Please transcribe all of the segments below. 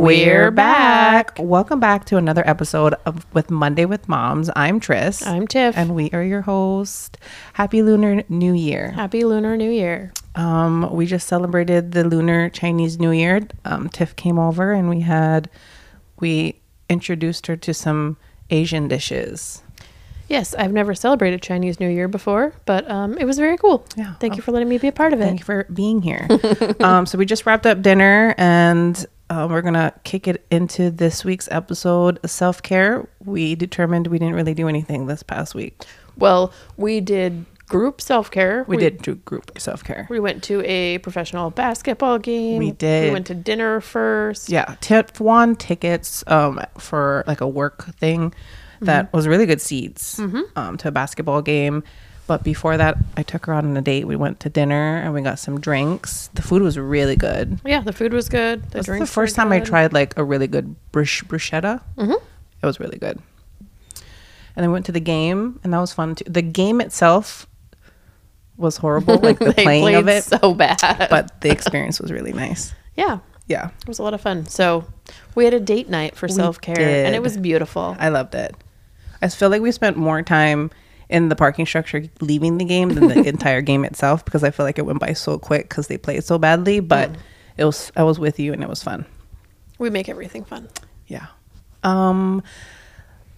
We're back. Welcome back to another episode of With Monday with Moms. I'm Tris. I'm Tiff. and we are your host. Happy Lunar New Year. Happy Lunar New Year. Um, we just celebrated the Lunar Chinese New Year. Um, Tiff came over and we had we introduced her to some Asian dishes. Yes, I've never celebrated Chinese New Year before, but um, it was very cool. Yeah. Thank you for letting me be a part of it. Thank you for being here. um, so we just wrapped up dinner and uh, we're gonna kick it into this week's episode, self care. We determined we didn't really do anything this past week. Well, we did group self care. We, did do group self care. We went to a professional basketball game. We did. We went to dinner first. Yeah, won tickets um, for like a work thing that was really good seats um, to a basketball game. But before that, I took her out on a date. We went to dinner and we got some drinks. The food was really good. Yeah, the food was good. The This is the first time I tried like a really good brusch- bruschetta. Mm-hmm. It was really good. And then we went to the game, and that was fun too. The game itself was horrible, like the playing of it, so bad. but the experience was really nice. yeah, Yeah, it was a lot of fun. So we had a date night for self care, and it was beautiful. I loved it. I feel like we spent more time in the parking structure leaving the game than the entire game itself because I feel like it went by so quick because they played so badly. But it was I was with you and it was fun. We make everything fun. Yeah. Um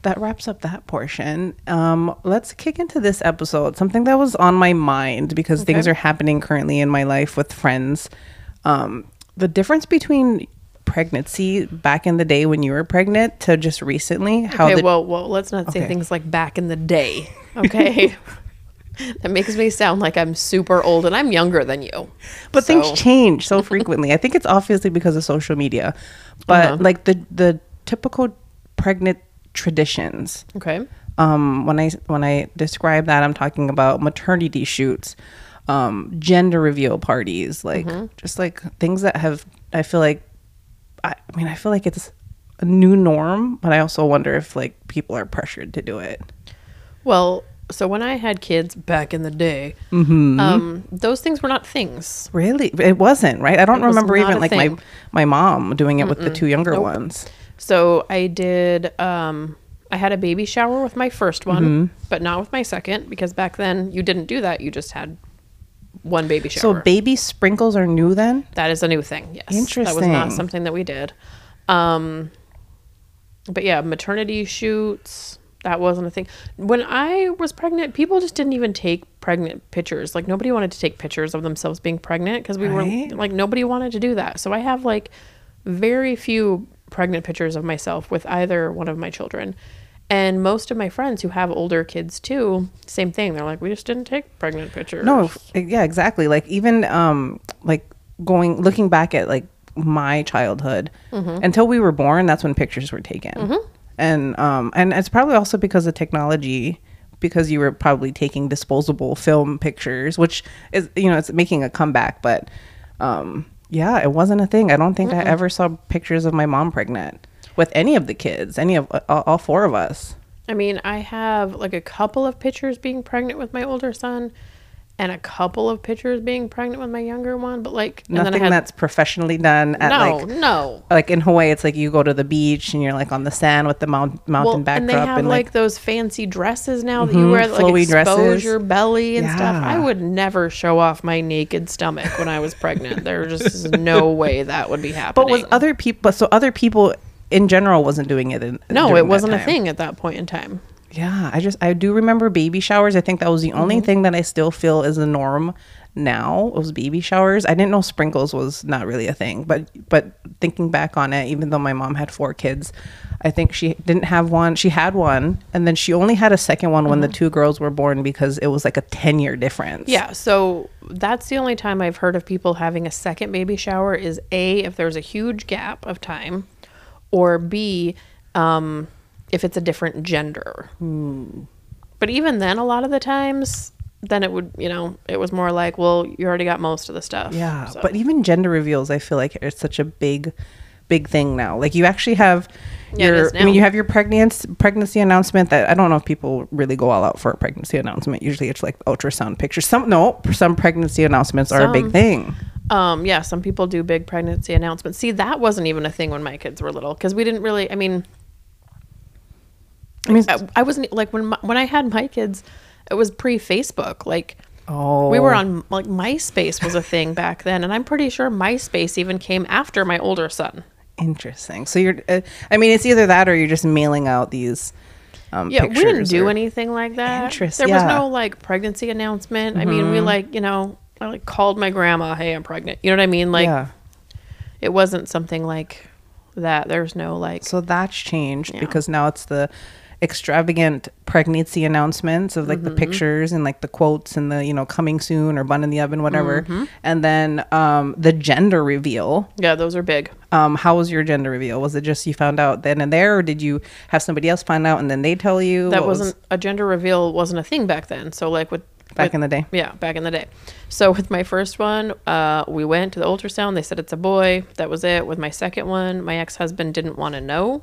that wraps up that portion. Um let's kick into this episode. Something that was on my mind because things are happening currently in my life with friends. Um the difference between pregnancy back in the day when you were pregnant to just recently how okay, well, well, let's not say Okay. things like back in the day. Okay. that makes me sound like I'm super old and I'm younger than you. but So- things change so frequently. I think it's obviously because of social media. But Uh-huh. like the the typical pregnant traditions Okay. um, when I when I describe that, I'm talking about maternity shoots, um, gender reveal parties, like just like things that have. I feel like, I, I mean, I feel like it's a new norm, but I also wonder if like people are pressured to do it. Well, so when I had kids back in the day, Mm-hmm. um, those things were not things. Really, it wasn't right. I don't It remember even like my thing. my mom doing it with the two younger ones. So I did. Um, I had a baby shower with my first one, Mm-hmm. but not with my second because back then you didn't do that. You just had one baby shower. So baby sprinkles are new then. That is a new thing. Yes. Interesting. That was not something that we did. Um, but yeah, maternity shoots, that wasn't a thing. When I was pregnant, people just didn't even take pregnant pictures. Like nobody wanted to take pictures of themselves being pregnant because we Right. were like, nobody wanted to do that. So I have like very few pregnant pictures of myself with either one of my children. And most of my friends who have older kids too, same thing. They're like, we just didn't take pregnant pictures. No, yeah, exactly. Like even um like going looking back at like my childhood until we were born, that's when pictures were taken. And um and it's probably also because of technology because you were probably taking disposable film pictures, which is you know, it's making a comeback, but um yeah, it wasn't a thing. I don't think I ever saw pictures of my mom pregnant with any of the kids, any of all, all four of us. I mean, I have like a couple of pictures being pregnant with my older son and a couple of pictures being pregnant with my younger one, but like and Nothing then I had that's professionally done at no, like no. like in Hawaii, it's like you go to the beach and you're like on the sand with the mount, mountain Well, and they backdrop have like, those fancy dresses now that you Mhm, wear that like expose dresses. your belly and stuff. I would never show off my naked stomach when I was pregnant. there just is no way that would be happening. But was other people? So other people in general wasn't doing it. In, no, it wasn't a thing at that point in time. Yeah, I just I do remember baby showers. I think that was the only Mm-hmm. thing that I still feel is the norm now. It Was baby showers. I didn't know sprinkles was not really a thing, but but thinking back on it, even though my mom had four kids, I think she didn't have one. She had one, and then she only had a second one when the two girls were born because it was like a ten year difference. Mm-hmm. Yeah, so that's the only time I've heard of people having a second baby shower is A, if there's a huge gap of time, or B, um, if it's a different gender. But even then, a lot of the times, then it would, you know, it was more like, well, you already got most of the stuff. Yeah, So- but even gender reveals, I feel like it's such a big, big thing now. Like you actually have Yeah, your, I mean, you have your pregnancy pregnancy announcement. That I don't know if people really go all out for a pregnancy announcement. Usually, it's like ultrasound pictures. Some no, some pregnancy announcements are a big thing. Um, yeah, some people do big pregnancy announcements. See, that wasn't even a thing when my kids were little because we didn't really. I mean, I mean, I, I wasn't like when my, when I had my kids, it was pre Facebook. Like oh, we were on like MySpace was a thing back then, and I'm pretty sure MySpace even came after my older son. Interesting. So you're, uh, I mean, it's either that or you're just mailing out these. Um, Yeah, we didn't do or- anything like that. Interest- there was no like pregnancy announcement. I mean, we like you know, I like called my grandma, "Hey, I'm pregnant." You know what I mean? Like yeah. it wasn't something like that. There's no like So that's changed Yeah. because now it's the extravagant pregnancy announcements of like Mm-hmm. the pictures and like the quotes and the you know coming soon or bun in the oven whatever Mm-hmm. and then um the gender reveal yeah, those are big. um how was your gender reveal was it just you found out then and there or did you have somebody else find out and then they tell you That What was- wasn't a gender reveal wasn't a thing back then. So like with back with- in the day Yeah, back in the day. So with my first one, uh, we went to the ultrasound. They said it's a boy. That was it. With my second one, my ex husband didn't want to know.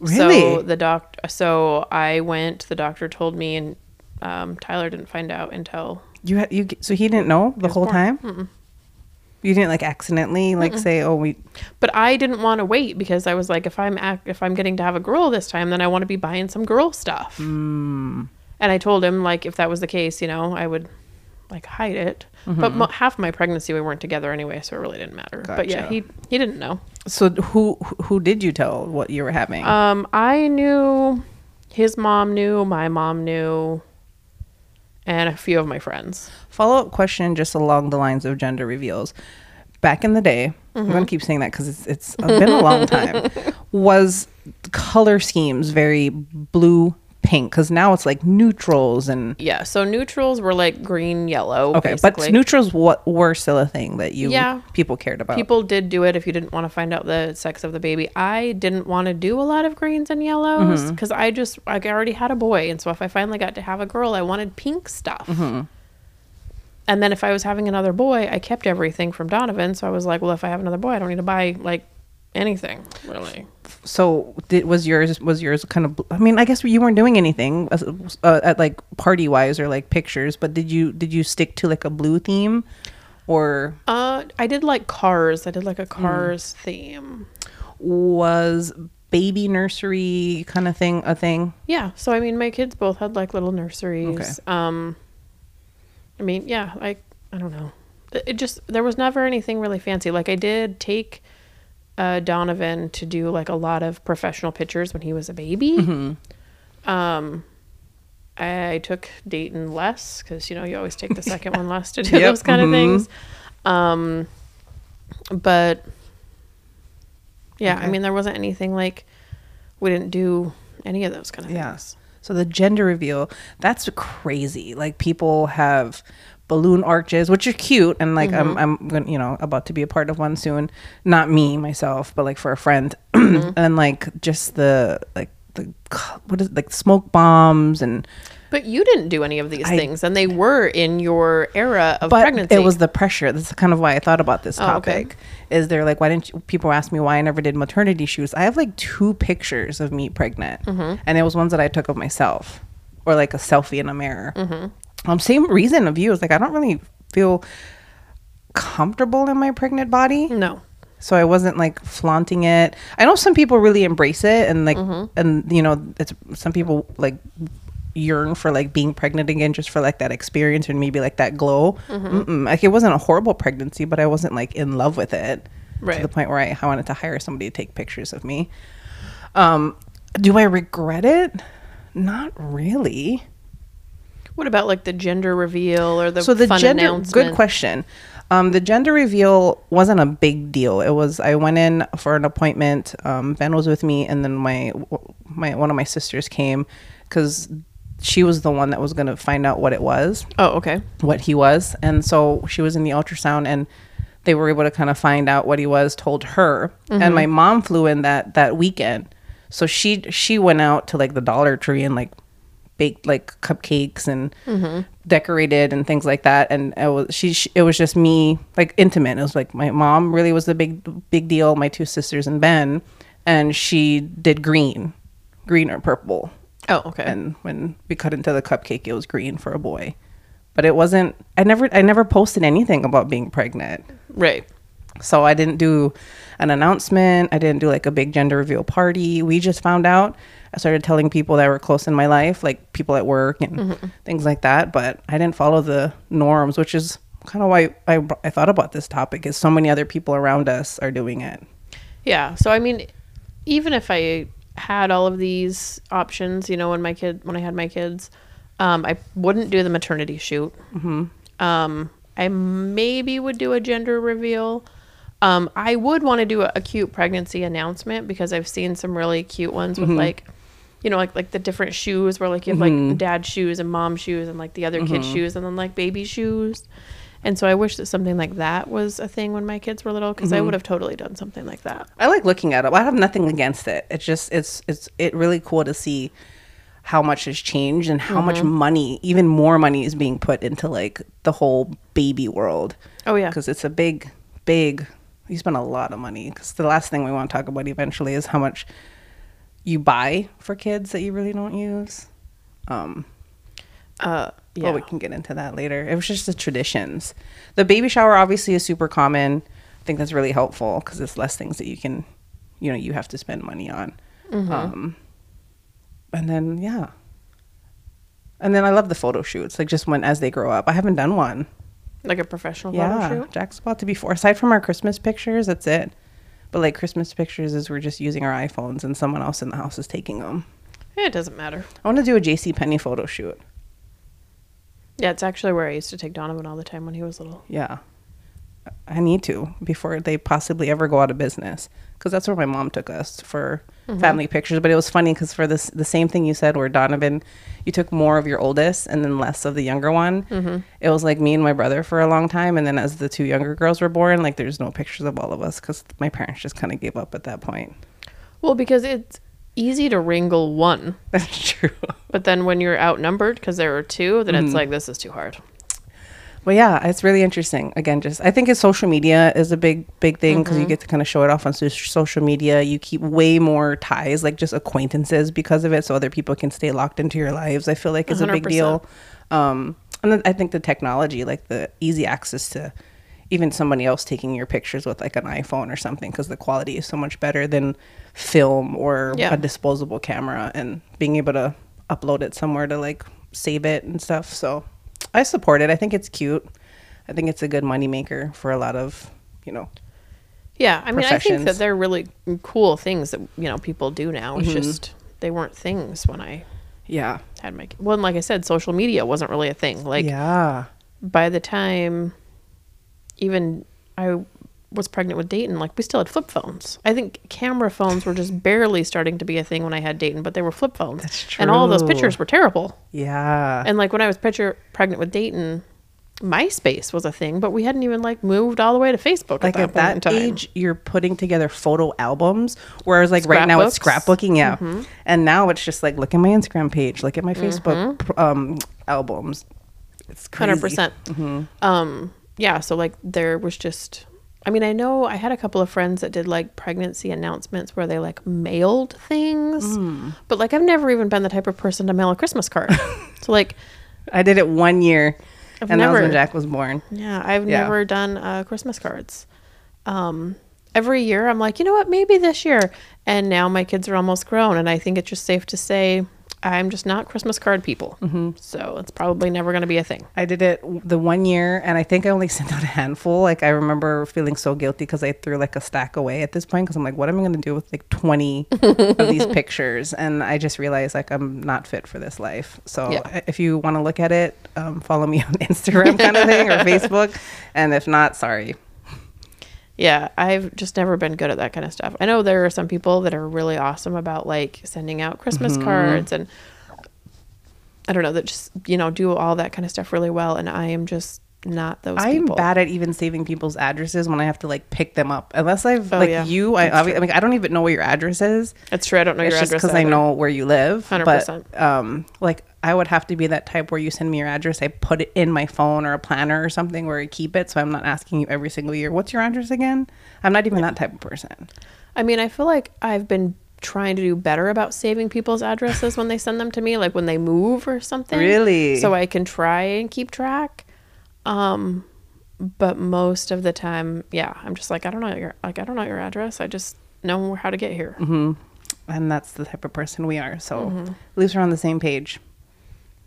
Really? So the doc. So I went. The doctor told me, and um, Tyler didn't find out until. you had you so he didn't know the whole born. time you didn't like accidentally like say oh we But I didn't want to wait because I was like, if I'm act, if I'm getting to have a girl this time, then I want to be buying some girl stuff. Hmm. And I told him like, if that was the case, you know, I would like hide it. Mm-hmm. But mo- half my pregnancy we weren't together anyway, so it really didn't matter. But yeah, he he didn't know. so who who did you tell what you were having Um, I knew, his mom knew, my mom knew, and a few of my friends. Follow up question just along the lines of gender reveals. Back in the day, I'm going to keep saying that because it's, it's been a long time, was color schemes very blue pink? Because now it's like neutrals and. Yeah, so neutrals were like green, yellow. Okay, basically. but neutrals what were still a thing that you Yeah. people cared about. People did do it if you didn't want to find out the sex of the baby. I didn't want to do a lot of greens and yellows Mm-hmm. because I just I already had a boy, and so if I finally got to have a girl, I wanted pink stuff. Mm-hmm. And then if I was having another boy, I kept everything from Donovan. So I was like, well, if I have another boy, I don't need to buy like anything really. so did was yours was yours kind of? I mean, I guess you weren't doing anything uh, at like party wise or like pictures, but did you did you stick to like a blue theme, or Uh, I did like cars. I did Mm. like a cars theme. was baby nursery kind of thing a thing? Yeah. So I mean, my kids both had like little nurseries. Um, I mean, yeah, I I don't know. It just there was never anything really fancy. Like I did take uh, Donovan to do like a lot of professional pictures when he was a baby. Um, I took Dayton less because you know you always take the second one less to do Yep, those kind of mhm. things. Um, but yeah, I mean there wasn't anything like we didn't do any of those kind of things. Yes. So the gender reveal, that's crazy. Like people have balloon arches, which are cute, and like I'm mm-hmm. I'm going you know about to be a part of one soon. Not me myself, but like for a friend, mm-hmm. and like just the like the what is it, like smoke bombs and But you didn't do any of these I- things, and they were in your era of but pregnancy. it was the pressure. That's kind of why I thought about this Oh, okay. topic. Is there like why didn't you, people ask me why I never did maternity shoots? I have like two pictures of me pregnant, Mm-hmm. and it was ones that I took of myself, or like a selfie in a mirror. Mm-hmm. Um, same reason of you is like I don't really feel comfortable in my pregnant body, no. so I wasn't like flaunting it. I know some people really embrace it, and like, Mm-hmm. and you know, it's some people like yearn for like being pregnant again just for like that experience and maybe like that glow. Mm-hmm. Like it wasn't a horrible pregnancy, but I wasn't like in love with it Right. to the point where I, I wanted to hire somebody to take pictures of me. Um, do I regret it? Not really. What about like the gender reveal or the so the gender announcement? good question. Um, the gender reveal wasn't a big deal. It was i went in for an appointment um, ben was with me and then my my one of my sisters came because she was the one that was going to find out what it was. Oh, okay. what he was. And so she was in the ultrasound and they were able to kind of find out what he was told her. And my mom flew in that that weekend. So she she went out to like the dollar tree and like baked like cupcakes and mm-hmm. decorated and things like that and it was she, she it was just me like intimate it was like my mom really was the big big deal my two sisters and ben and she did green green or purple Oh, okay. and when we cut into the cupcake it was green for a boy but it wasn't i never i never posted anything about being pregnant Right. So I didn't do an announcement. I didn't do like a big gender reveal party. We just found out. I started telling people that were close in my life, like people at work and things like that. But I didn't follow the norms, which is kind of why I, I thought about this topic. Is so many other people around us are doing it. Yeah. So I mean, even if I had all of these options, you know, when my kid when I had my kids, um, I wouldn't do the maternity shoot. Mm-hmm. Um, I maybe would do a gender reveal. Um, I would want to do a, a cute pregnancy announcement because I've seen some really cute ones with like, you know, like like the different shoes where like you have like mm-hmm. dad shoes and mom shoes and like the other kid mm-hmm. shoes and then like baby shoes. And so I wish that something like that was a thing when my kids were little because I mm-hmm. would have totally done something like that. I like looking at it. I have nothing against it. It's just it's it's it really cool to see how much has changed and how much money, even more money, is being put into like the whole baby world. Oh yeah. because it's a big, big. You spend a lot of money. Because the last thing we want to talk about eventually is how much you buy for kids that you really don't use. Um, Uh, yeah. Well, we can get into that later. It was just the traditions. The baby shower obviously is super common. I think that's really helpful because it's less things that you can, you know, you have to spend money on. Mm-hmm. Um, and then yeah, and then I love the photo shoots. Like just when as they grow up. I haven't done one. like a professional Yeah, photo shoot. Jack's about to be four. Aside from our Christmas pictures, that's it. But like Christmas pictures is we're just using our iPhones and someone else in the house is taking them. It doesn't matter. I want to do a JC Penney photo shoot. Yeah, it's actually where I used to take Donovan all the time when he was little. Yeah. I need to before they possibly ever go out of business because that's where my mom took us for family pictures. But it was funny because for this the same thing you said where Donovan, you took more of your oldest and then less of the younger one. It was like me and my brother for a long time, and then as the two younger girls were born, like there's no pictures of all of us because my parents just kind of gave up at that point. Well, because it's easy to wrangle one, That's true. but then when you're outnumbered because there are two, then Mm-hmm. it's like this is too hard. Well, yeah, it's really interesting. Again, just I think it's social media is a big, big thing because you get to kind of show it off on so- social media. You keep way more ties, like just acquaintances, because of it, so other people can stay locked into your lives. I feel like is a big deal. Um, and then I think the technology, like the easy access to even somebody else taking your pictures with like an iPhone or something, because the quality is so much better than film or Yeah. a disposable camera, and being able to upload it somewhere to like save it and stuff. So I support it. I think it's cute. I think it's a good moneymaker for a lot of, you know, Yeah, I mean, I think that they're really cool things that you know people do now. Mm-hmm. It's just they weren't things when I yeah. had my. Well, and like I said, social media wasn't really a thing. Like yeah. by the time even I was pregnant with Dayton, like we still had flip phones. I think camera phones were just barely starting to be a thing when I had Dayton, but they were flip phones. That's true. And all those pictures were terrible. Yeah. And like when I was picture pregnant with Dayton, MySpace was a thing, but we hadn't even like moved all the way to Facebook like at at that, point that age, you're putting together photo albums, whereas like right now it's scrapbooking, yeah. Mm-hmm. And now it's just like look at my Instagram page, look at my Facebook pr- um, albums. It's crazy. Hundred percent. Um, yeah. So like there was just. I mean, I know I had a couple of friends that did like pregnancy announcements where they like mailed things, Hmm. but like I've never even been the type of person to mail a Christmas card. so like, I did it one year, I've and that was when Jack was born. yeah, I've Yeah. never done uh, Christmas cards. Um, every year I'm like, you know what, maybe this year. And now my kids are almost grown, and I think it's just safe to say I'm just not Christmas card people. Mm-hmm. So it's probably never going to be a thing. I did it the one year, and I think I only sent out a handful. Like I remember feeling so guilty because I threw like a stack away at this point because I'm like, what am I going to do with like 20 of these pictures? And I just realized like I'm not fit for this life. So Yeah. if you want to look at it, um, follow me on Instagram kind of thing or Facebook, and if not, sorry. Yeah, I've just never been good at that kind of stuff. I know there are some people that are really awesome about like sending out Christmas Mm-hmm. cards and I don't know that just you know do all that kind of stuff really well, and I am just not those I'm people. bad at even saving people's addresses when I have to like pick them up. Unless I've Oh, like yeah. you, I, That's I, I mean I don't even know where your address is. That's true. I don't know it's your just address because I know where you live. 100%. But um, like I would have to be that type where you send me your address, I put it in my phone or a planner or something where I keep it, so I'm not asking you every single year. What's your address again? I'm not even that type of person. I mean, I feel like I've been trying to do better about saving people's addresses when they send them to me, like when they move or something. Really? So I can try and keep track. Um, but most of the time, yeah, I'm just like I don't know your like I don't know your address. I just know how to get here. And that's the type of person we are. So Mm-hmm. at least we're on the same page.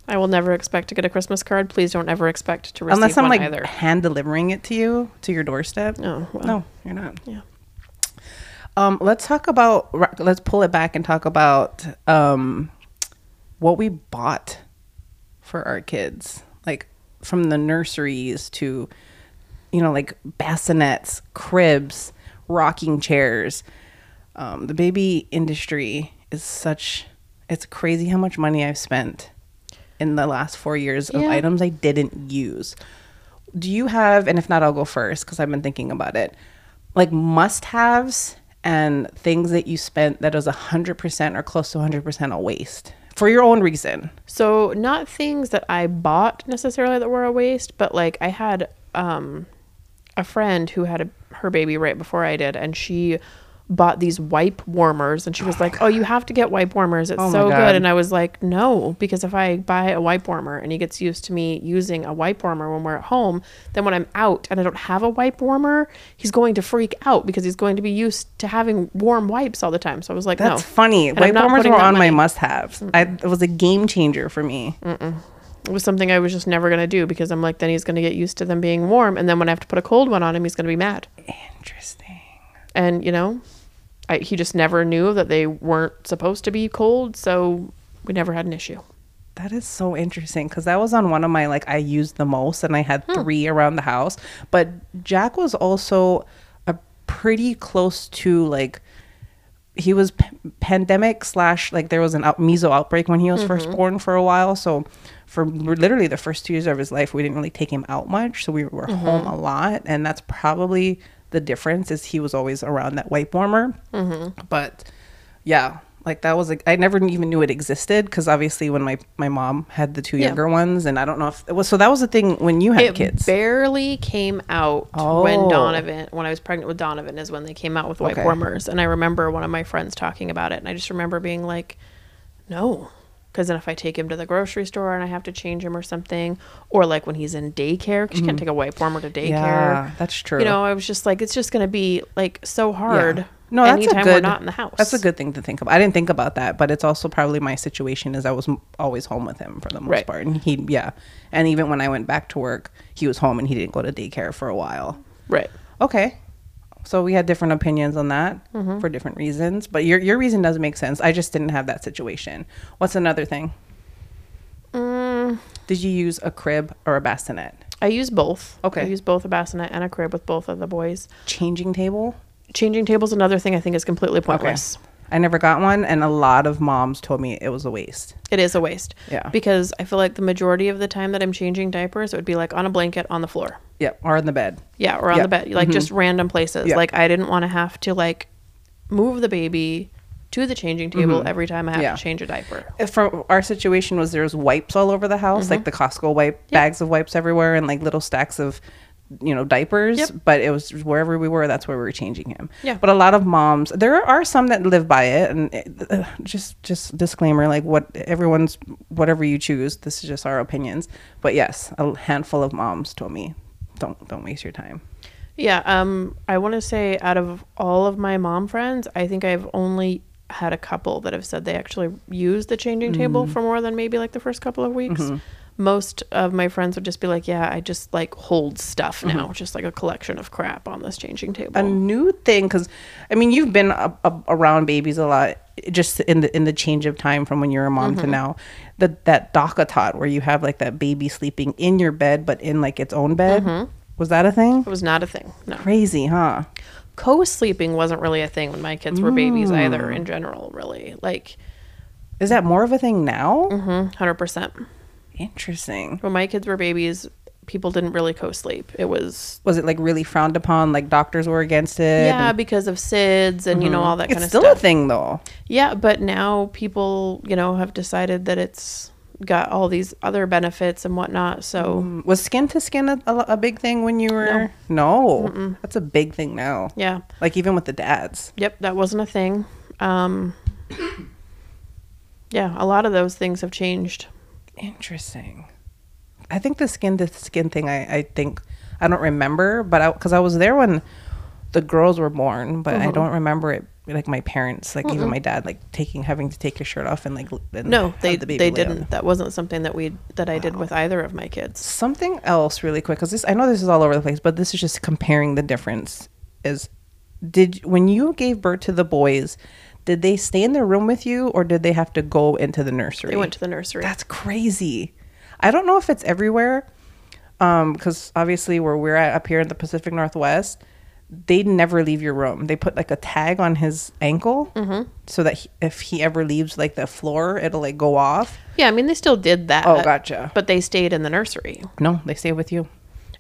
I will never expect to get a Christmas card. Please don't ever expect to receive it. Unless I'm one like either. hand delivering it to you to your doorstep. Oh, well. No, you're not. Yeah. Um, let's talk about. Let's pull it back and talk about um, what we bought for our kids, like from the nurseries to, you know, like bassinets, cribs, rocking chairs. Um, the baby industry is such. It's crazy how much money I've spent in the last four years of Yeah. items I didn't use. Do you have, and if not, I'll go first because I've been thinking about it, like must haves and things that you spent that was 100% or close to 100% a waste for your own reason? So not things that I bought necessarily that were a waste, but like I had um a friend who had a, her baby right before I did and she bought these wipe warmers and she was like, "Oh, you have to get wipe warmers. It's Oh so good." And I was like, "No, because if I buy a wipe warmer and he gets used to me using a wipe warmer when we're at home, then when I'm out and I don't have a wipe warmer, he's going to freak out because he's going to be used to having warm wipes all the time." So I was like, That's "No." funny. And Wipe warmers were on my must haves. I It was a game changer for me. It was something I was just never going to do because I'm like, then he's going to get used to them being warm. And then when I have to put a cold one on him, he's going to be mad. Interesting. And, you know, I, he just never knew that they weren't supposed to be cold. So we never had an issue. That is so interesting because that was on one of my like I used the most, and I had Hmm. three around the house. But Jack was also a pretty close to like he was p- pandemic slash like there was an out- measles outbreak when he was Mm-hmm. first born for a while. So for literally the first two years of his life, we didn't really take him out much, so we were Mm-hmm. home a lot, and that's probably the difference is he was always around that wipe warmer. Mm-hmm. But yeah, like that was like I never even knew it existed because obviously when my my mom had the two Yeah. younger ones, and I don't know if it was so that was the thing when you had It kids. barely came out Oh. when Donovan, when I was pregnant with Donovan, is when they came out with wipe Okay. warmers. And I remember one of my friends talking about it. And I just remember being like, no. Because then if I take him to the grocery store and I have to change him or something, or like when he's in daycare, because you can't take a wipe warmer to daycare. Mm-hmm. Yeah, that's true. You know, I was just like, it's just going to be like so hard. Yeah. No, that's anytime a good. we're not in the house. That's a good thing to think about. I didn't think about that, but it's also probably my situation is I was m- always home with him for the most Right. part, and he yeah, and even when I went back to work, he was home and he didn't go to daycare for a while. Right. Okay. So we had different opinions on that Mm-hmm. for different reasons, but your your reason doesn't make sense. I just didn't have that situation. What's another thing? Mm, Did you use a crib or a bassinet? I use both. Okay. I use both a bassinet and a crib with both of the boys. Changing table? Changing tables, another thing I think is completely pointless. Okay. I never got one, and a lot of moms told me it was a waste. It is a waste. Yeah. Because I feel like the majority of the time that I'm changing diapers, it would be like on a blanket on the floor. Yep, or in the bed. Yeah, or on Yeah. the bed, like just random places. Yeah. Like I didn't want to have to like move the baby to the changing table every time I have Yeah. to change a diaper. If From our situation was there was wipes all over the house, Mm-hmm. like the Costco wipe bags of wipes everywhere, and like little stacks of, you know, diapers. Yep. But it was wherever we were, that's where we were changing him. Yeah. But a lot of moms, there are some that live by it, and uh, just just disclaimer, like what everyone's whatever you choose. This is just our opinions. But yes, a handful of moms told me, don't don't waste your time. Yeah, um, I want to say out of all of my mom friends, I think I've only had a couple that have said they actually used the changing table Mm-hmm. for more than maybe like the first couple of weeks. Most of my friends would just be like, "Yeah, I just like hold stuff Mm-hmm. now, just like a collection of crap on this changing table." a new thing because i mean you've been a, a, around babies a lot just in the in the change of time from when you're a mom Mm-hmm. to now that that DockATot where you have like that baby sleeping in your bed but in like its own bed Mm-hmm. was that a thing it was not a thing. No, crazy huh co-sleeping wasn't really a thing when my kids were babies Mm. either. In general, really, like is that more of a thing now hundred percent. Interesting When my kids were babies, people didn't really co-sleep. It was was it like really frowned upon like doctors were against it yeah and- because of SIDS and you know all that it's kind of still stuff. a thing though Yeah, but now people, you know, have decided that it's got all these other benefits and whatnot. So, was skin to skin a, a, a big thing when you were no, that's a big thing now yeah. like even with the dads Yep, that wasn't a thing. Um, yeah, a lot of those things have changed. Interesting. I think the skin to skin thing. I, I think I don't remember, but because I, was there when the girls were born, but Mm-hmm. I don't remember it. Like my parents, like even my dad, like taking having to take his shirt off and like and No, they the baby they didn't. That wasn't something that we that I did with either of my kids. something else really quick because this i know this is all over the place but this is just comparing the difference is did when you gave birth to the boys did they stay in the room with you or did they have to go into the nursery They went to the nursery. that's crazy i don't know if it's everywhere um because obviously where we're at up here in the pacific northwest they never leave your room they put like a tag on his ankle Mm-hmm. so that he, if he ever leaves like the floor it'll like go off yeah, I mean they still did that. Oh, gotcha. But they stayed in the nursery. no they stayed with you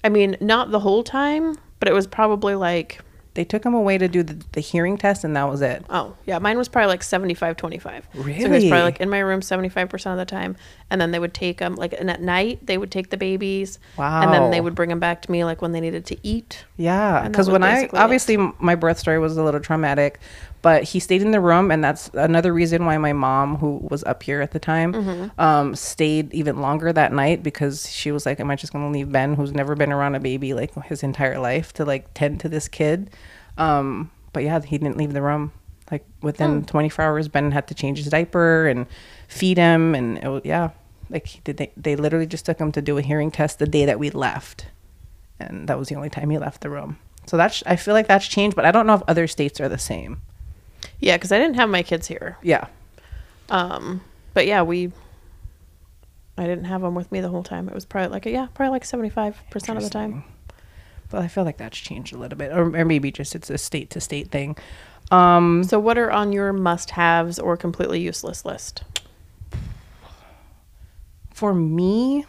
I mean, not the whole time, but it was probably like They took him away to do the, the hearing test, and that was it. Oh, yeah. Mine was probably like 75, 25. So he was probably like in my room 75% of the time. And then they would take them, like, and at night, they would take the babies. Wow. And then they would bring them back to me, like, when they needed to eat. Yeah, because when I basically it. obviously my birth story was a little traumatic, but he stayed in the room, and that's another reason why my mom, who was up here at the time, Mm-hmm. um, stayed even longer that night because she was like, "Am I just gonna leave Ben, who's never been around a baby like his entire life, to like tend to this kid?" Um, but yeah, he didn't leave the room. Like within 24 hours, Ben had to change his diaper and feed him, and it yeah, like he did. They, they literally just took him to do a hearing test the day that we left and that was the only time he left the room. So that's I feel like that's changed, but I don't know if other states are the same. Yeah, because I didn't have my kids here. Yeah. Um, but yeah, we, I didn't have them with me the whole time. It was probably like, yeah, probably like 75% of the time. But I feel like that's changed a little bit, or, or maybe just it's a state to state thing. Um, So, what are on your must haves or completely useless list? for me,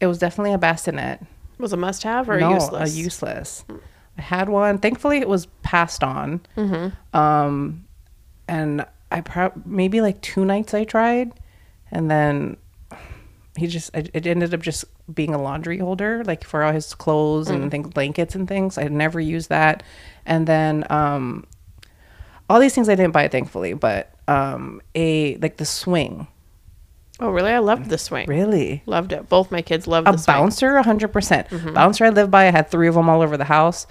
it was definitely a bassinet. Was a must have or no, a useless? a useless. I had one. Thankfully, it was passed on. Mm-hmm. Um, and I pro- maybe like two nights I tried, and then he just it ended up just being a laundry holder, like for all his clothes and things, blankets and things. I never used that, and then um, all these things I didn't buy, thankfully, but um, a like the swing, Oh, really? I loved the swing. really. Loved it. Both my kids loved a the swing. bouncer 100% bouncer i lived by i had three of them all over the house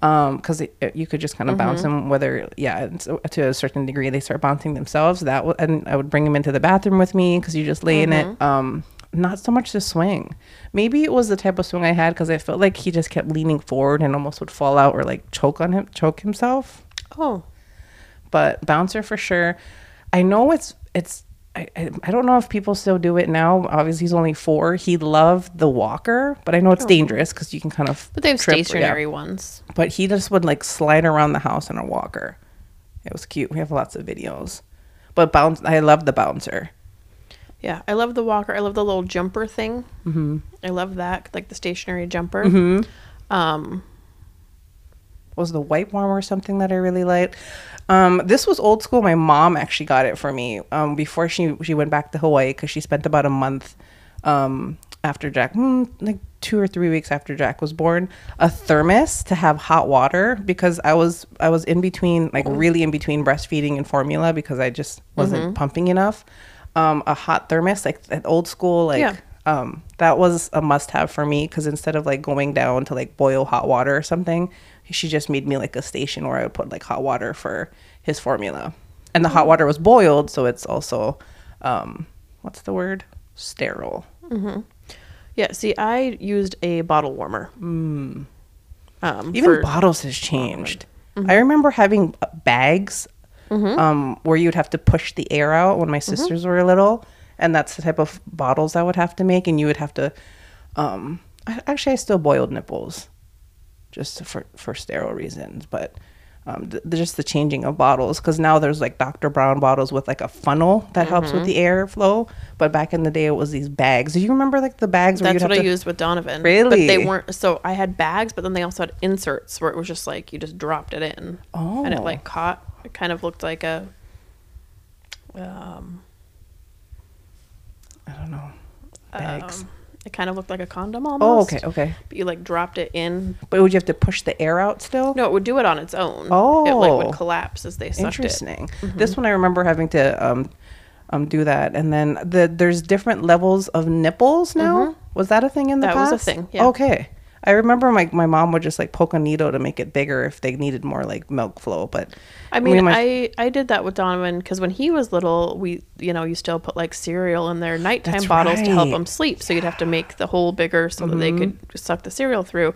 um because you could just kind of bounce them whether yeah so to a certain degree they start bouncing themselves that w- and i would bring them into the bathroom with me because you just lay in it um not so much the swing maybe it was the type of swing i had because i felt like he just kept leaning forward and almost would fall out or like choke on him choke himself Oh, but bouncer for sure. I know it's it's I, I, don't know if people still do it now. Obviously, he's only four. He loved the walker, but I know it's dangerous because you can kind of. Oh. but they have trip- yeah. stationary ones. But he just would like slide around the house in a walker. It was cute. We have lots of videos. But bounce, I love the bouncer. Yeah, I love the walker. I love the little jumper thing. Mm-hmm. I love that, like the stationary jumper. Mm-hmm. Um, was the wipe warmer or something that I really liked. Um, this was old school. My mom actually got it for me um, before she she went back to Hawaii because she spent about a month um, after Jack, mm, like two or three weeks after Jack was born, a thermos to have hot water because I was I was in between, like really in between breastfeeding and formula because I just wasn't pumping enough. Um, a hot thermos, like that old school, like Yeah. um, that was a must have for me because instead of like going down to like boil hot water or something, she just made me like a station where I would put like hot water for his formula. And the hot water was boiled, so it's also, um, what's the word? Sterile. yeah, see, I used a bottle warmer. Um, Even for- bottles has changed. I remember having uh, bags um, where you'd have to push the air out when my sisters were little, and that's the type of bottles I would have to make, and you would have to. Um, I, actually, I still boiled nipples, just for for sterile reasons, but. Um, th- just the changing of bottles because now there's like Dr. Brown bottles with like a funnel that helps with the airflow. But back in the day, it was these bags. Do you remember like the bags? That's what I to- used with Donovan. But Really? they weren't. So I had bags, but then they also had inserts where it was just like you just dropped it in. And it Oh. like caught. It kind of looked like a. Um, I don't know. Bags. um, it kind of looked like a condom almost. oh, okay, okay. But you like dropped it in. But would you have to push the air out still? No, it would do it on its own. Oh, it like Oh. would collapse as they sucked it. Interesting. This one I remember having to um, um, do that, and then the there's different levels of nipples now. Was that a thing in the That past? was a thing, yeah. Okay. I remember my my mom would just like poke a needle to make it bigger if they needed more like milk flow. But I mean, my- I I did that with Donovan because when he was little, we you know you still put like cereal in their nighttime That's bottles to help them sleep. So you'd have to make the hole bigger so that they could Mm-hmm. suck the cereal through.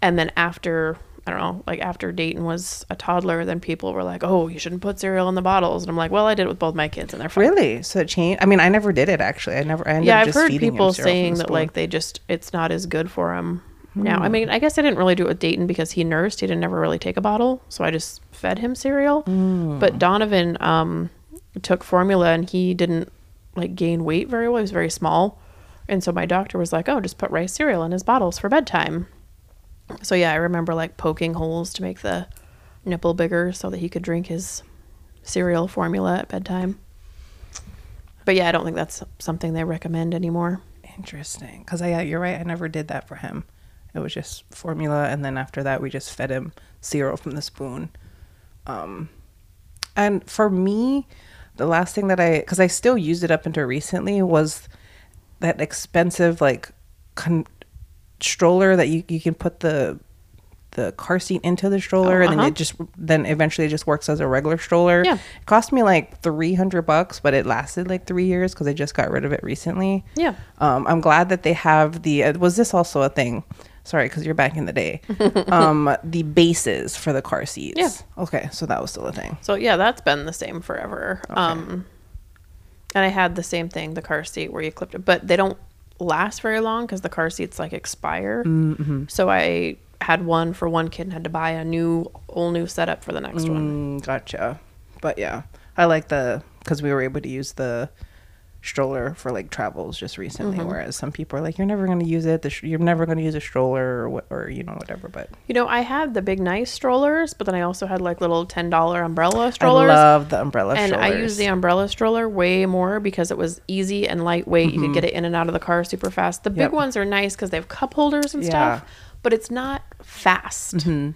And then after I don't know, like after Dayton was a toddler, then people were like, "Oh, you shouldn't put cereal in the bottles." And I'm like, "Well, I did it with both my kids, and they're fine." really, so it changed. I mean, I never did it actually. I never. I ended yeah, up I've just heard people saying that like they just it's not as good for him now. Hmm. I mean, I guess I didn't really do it with Dayton because he nursed. He didn't never really take a bottle, so I just fed him cereal. Hmm. But Donovan um, took formula and he didn't like gain weight very well. He was very small, and so my doctor was like, "Oh, just put rice cereal in his bottles for bedtime." So yeah, I remember like poking holes to make the nipple bigger so that he could drink his cereal formula at bedtime. But yeah, I don't think that's something they recommend anymore. Interesting, because I yeah, you're right. I never did that for him. It was just formula, and then after that, we just fed him cereal from the spoon. Um, and for me, the last thing that I, because I still used it up until recently, was that expensive like con- stroller that you you can put the the car seat into the stroller, Oh, and then uh-huh. it just then eventually it just works as a regular stroller. Yeah. It cost me like three hundred bucks, but it lasted like three years because I just got rid of it recently. Yeah. Um, I'm glad that they have the. Uh, was this also a thing? Sorry, because you're back in the day. um, the bases for the car seats. Yeah. Okay, so that was still a thing. So yeah, that's been the same forever. Um, and I had the same thing, the car seat where you clipped it, but they don't last very long because the car seats like expire. Mm-hmm. So I had one for one kid and had to buy a new, whole new setup for the next one. Mm, gotcha. But yeah, I like the because we were able to use the stroller for like travels just recently. Mm-hmm. Whereas some people are like, you're never going to use it. The sh- you're never going to use a stroller or or you know whatever. But You know, I had the big nice strollers, but then I also had like little ten dollar umbrella strollers. I love the umbrella and strollers. I use the umbrella stroller way more because it was easy and lightweight. You could get it in and out of the car super fast. The big Mm-hmm. Ones are nice because they have cup holders and Yeah. stuff, but it's not fast. and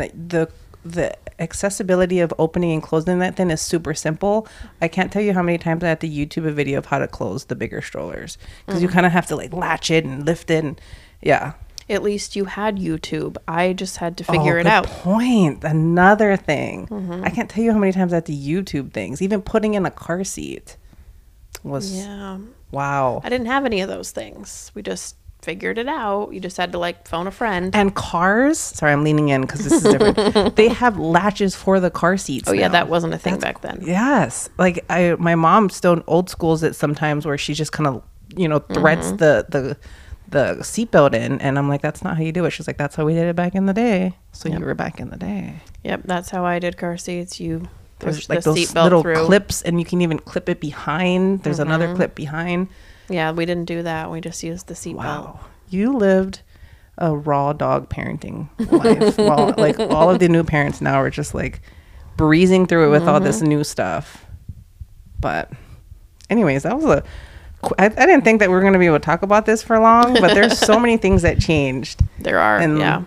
the, the the accessibility of opening and closing that thing is super simple. I can't tell you how many times I had to YouTube a video of how to close the bigger strollers because you mm. kind of have to like latch it and lift it and yeah. At least you had YouTube. I just had to oh, figure Oh, it good out. Point. Another thing. Mm-hmm. I can't tell you how many times I had to YouTube things. Even putting in a car seat was Yeah. wow. I didn't have any of those things. We just figured it out. You just had to like phone a friend. And cars. Sorry, I'm leaning in because this is different. they have latches for the car seats. Oh yeah, now. that wasn't a thing That's back then. Yes. Like I my mom still old schools it sometimes where she just kind of, you know, threads Mm-hmm. the the the seatbelt in and I'm like, that's not how you do it. She's like, that's how we did it back in the day. So you were back in the day. Yep, that's how I did car seats. You There's push like the those seatbelt little through. Mm-hmm. clips and you can even clip it behind. There's another clip behind. Yeah, we didn't do that. We just used the seatbelt. Wow. You lived a raw dog parenting life. well, like all of the new parents now are just like breezing through it with all this mm-hmm. new stuff. But, anyways, that was a. I, I didn't think that we were going to be able to talk about this for long, but there's so many things that changed. There are, And yeah.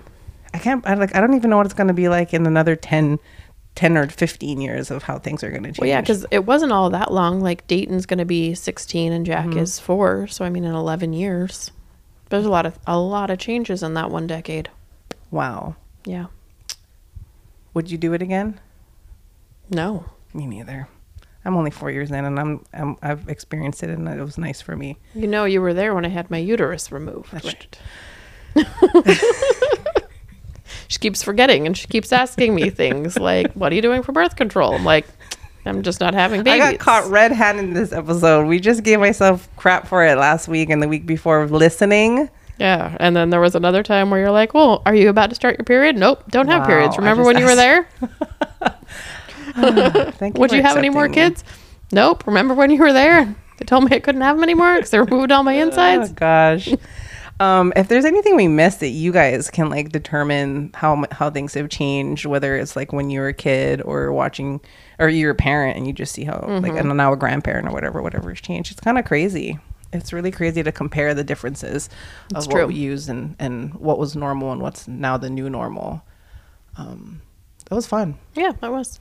I can't, I like, I don't even know what it's going to be like in another 10, 10 or 15 years of how things are going to change. Well, yeah, because it wasn't all that long. Like Dayton's going to be 16 and Jack Mm-hmm. is four. So I mean, in 11 years, there's a lot of a lot of changes in that one decade. wow. Yeah. Would you do it again? No. Me neither. I'm only four years in, and I'm, I'm I've experienced it, and it was nice for me. You know, you were there when I had my uterus removed. That's right. she keeps forgetting and she keeps asking me things like, "What are you doing for birth control?" I'm like, "I'm just not having babies." I got caught red-handed in this episode. We just gave myself crap for it last week and the week before of listening. Yeah, and then there was another time where you're like, "Well, are you about to start your period?" Nope, don't have Wow, periods. Remember when you were there? Thank Would you have any more me. kids? Nope. Remember when you were there? They told me I couldn't have them anymore because they removed all my insides. Oh gosh. Um, if there's anything we missed that you guys can like determine how how things have changed, whether it's like when you were a kid or watching, or you're a parent and you just see how like Mm-hmm. and now a grandparent or whatever, whatever's changed. It's kind of crazy. It's really crazy to compare the differences of It's what we use and and what was normal and what's now the new normal. Um, that was fun. Yeah, that was.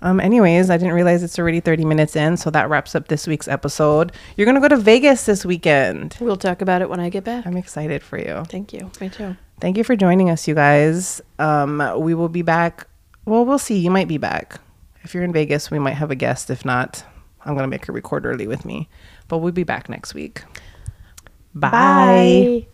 Um, anyways, I didn't realize it's already 30 minutes in, so that wraps up this week's episode. You're gonna go to Vegas this weekend. We'll talk about it when I get back. I'm excited for you. Thank you. Me too. Thank you for joining us, you guys. Um, we will be back. Well, we'll see. You might be back. If you're in Vegas, we might have a guest. If not, I'm gonna make her record early with me. But we'll be back next week. Bye. Bye.